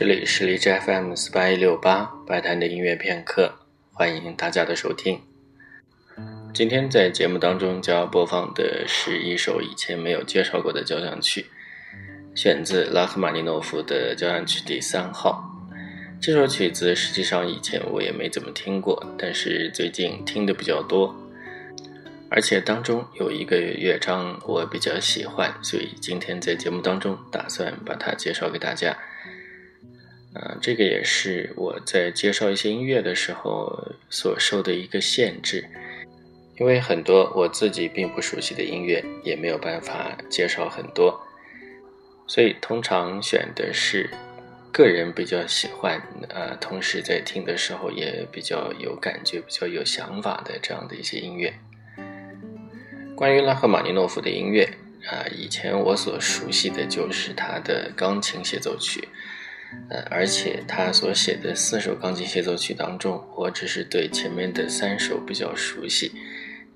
这里是荔枝 FM 四八一六八白谈的音乐片刻，欢迎大家的收听。今天在节目当中将要播放的是一首以前没有介绍过的交响曲，选自拉赫玛尼诺夫的交响曲第三号。这首曲子实际上以前我也没怎么听过，但是最近听的比较多，而且当中有一个乐章我比较喜欢，所以今天在节目当中打算把它介绍给大家。啊，这个也是我在介绍一些音乐的时候所受的一个限制，因为很多我自己并不熟悉的音乐也没有办法介绍很多，所以通常选的是。个人比较喜欢，呃，同时在听的时候也比较有感觉、比较有想法的这样的一些音乐。关于拉赫玛尼诺夫的音乐，啊，以前我所熟悉的就是他的钢琴协奏曲，呃，而且他所写的四首钢琴协奏曲当中，我只是对前面的三首比较熟悉，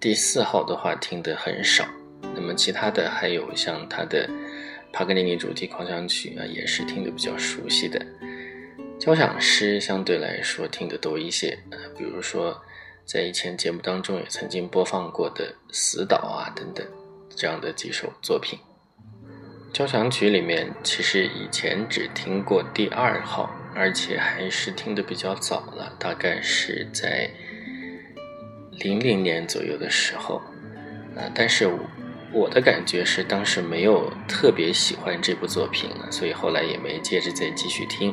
第四号的话听得很少。那么其他的还有像他的。帕格尼尼主题狂想曲啊，也是听得比较熟悉的。交响诗相对来说听得多一些啊，比如说在以前节目当中也曾经播放过的《死岛》啊等等这样的几首作品。交响曲里面其实以前只听过第二号，而且还是听得比较早了，大概是在零零年左右的时候啊，但是。我的感觉是，当时没有特别喜欢这部作品，所以后来也没接着再继续听。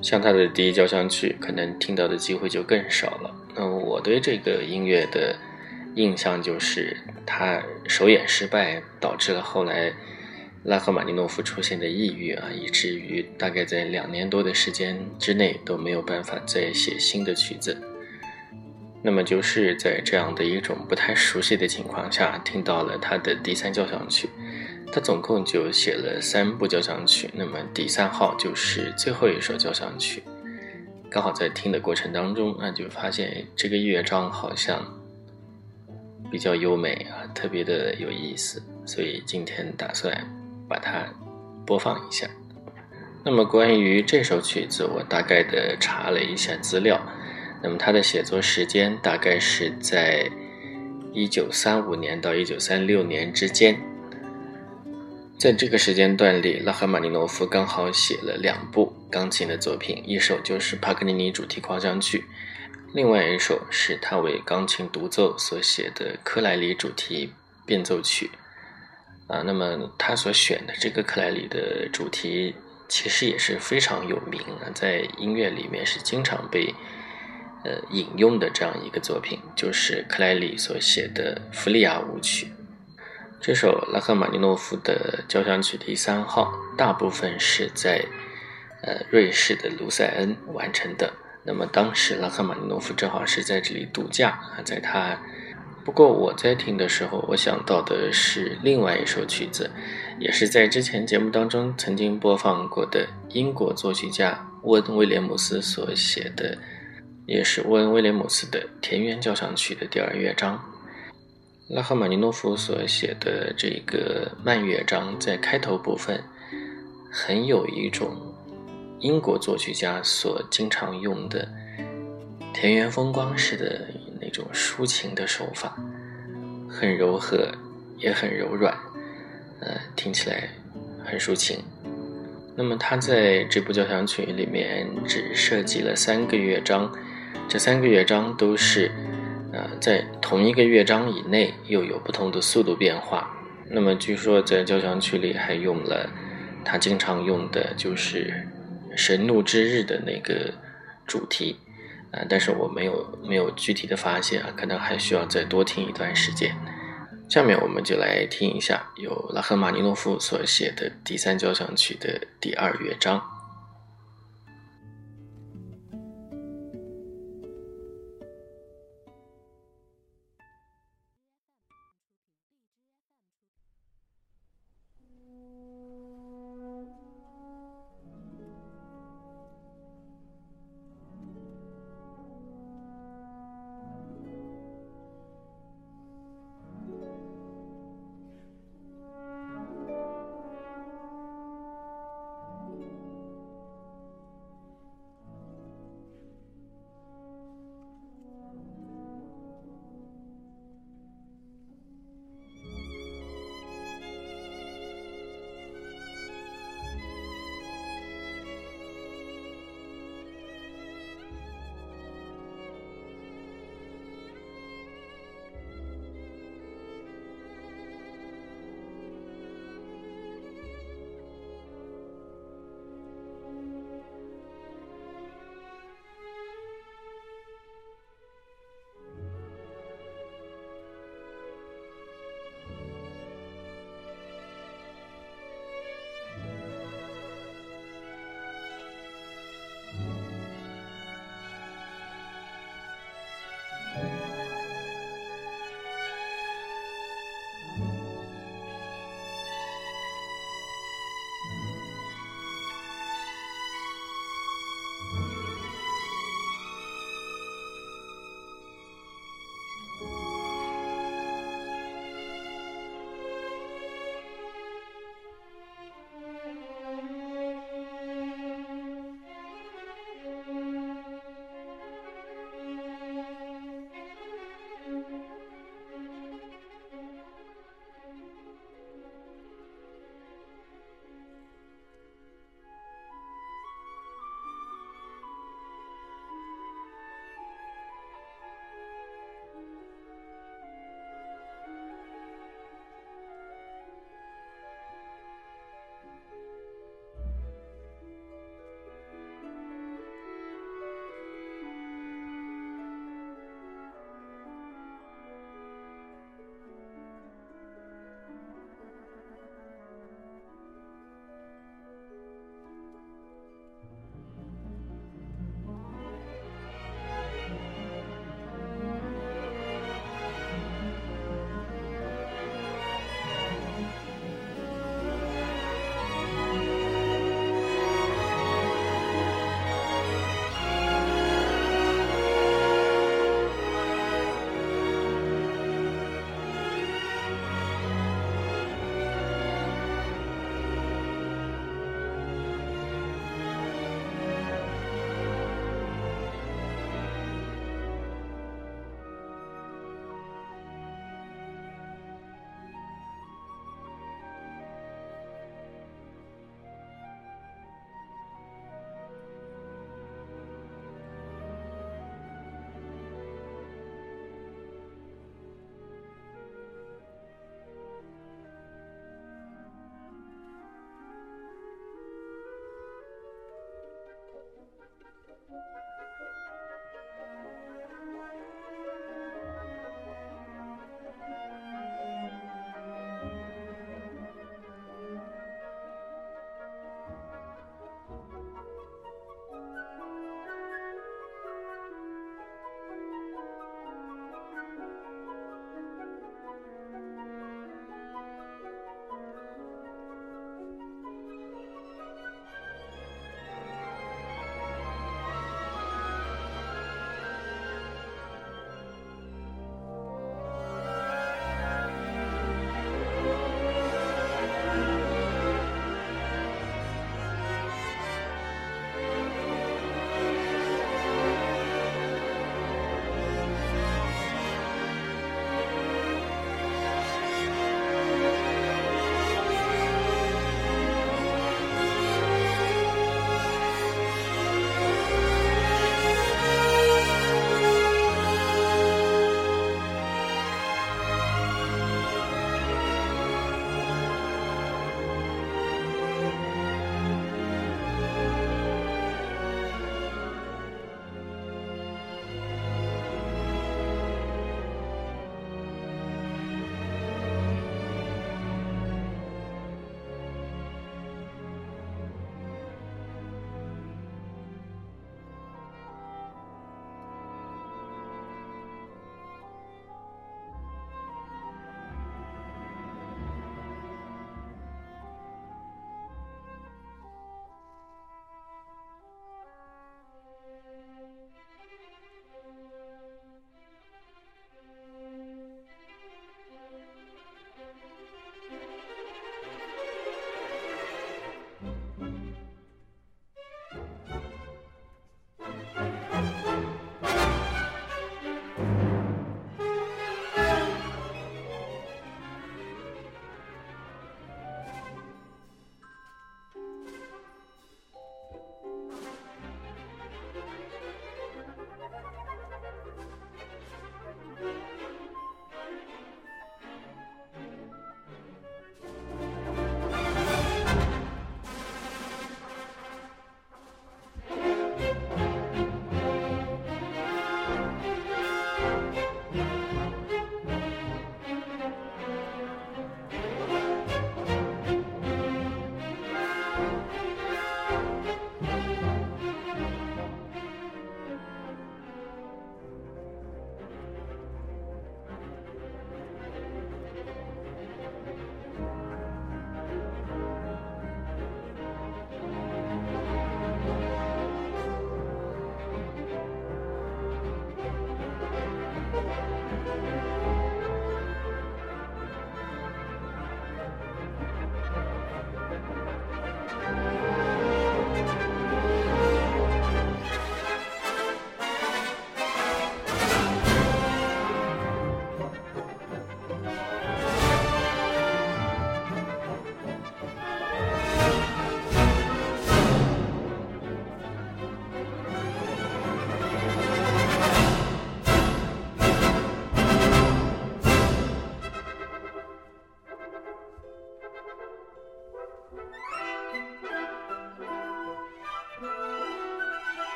像他的第一交响曲，可能听到的机会就更少了。那我对这个音乐的印象就是，他首演失败，导致了后来拉赫玛尼诺夫出现的抑郁啊，以至于大概在两年多的时间之内都没有办法再写新的曲子。那么就是在这样的一种不太熟悉的情况下，听到了他的第三交响曲。他总共就写了三部交响曲，那么第三号就是最后一首交响曲。刚好在听的过程当中，那就发现这个乐章好像比较优美啊，特别的有意思，所以今天打算把它播放一下。那么关于这首曲子，我大概的查了一下资料。那么它的写作时间大概是在一九三五年到一九三六年之间，在这个时间段里，拉赫玛尼诺夫刚好写了两部钢琴的作品，一首就是帕格尼尼主题狂想曲，另外一首是他为钢琴独奏所写的克莱里主题变奏曲。啊，那么他所选的这个克莱里的主题其实也是非常有名啊，在音乐里面是经常被。呃，引用的这样一个作品，就是克莱里所写的《弗利亚舞曲》。这首拉赫玛尼诺夫的交响曲第三号，大部分是在呃瑞士的卢塞恩完成的。那么当时拉赫玛尼诺夫正好是在这里度假啊，在他。不过我在听的时候，我想到的是另外一首曲子，也是在之前节目当中曾经播放过的英国作曲家温威廉姆斯所写的。也是温·威廉姆斯的《田园交响曲》的第二乐章，拉赫玛尼诺夫所写的这个慢乐章，在开头部分很有一种英国作曲家所经常用的田园风光式的种抒情的手法，很柔和，也很柔软，呃，听起来很抒情。那么他在这部交响曲里面只设计了三个乐章。这三个乐章都是，呃，在同一个乐章以内又有不同的速度变化。那么据说在交响曲里还用了他经常用的就是神怒之日的那个主题，啊，但是我没有没有具体的发现啊，可能还需要再多听一段时间。下面我们就来听一下由拉赫玛尼诺夫所写的第三交响曲的第二乐章。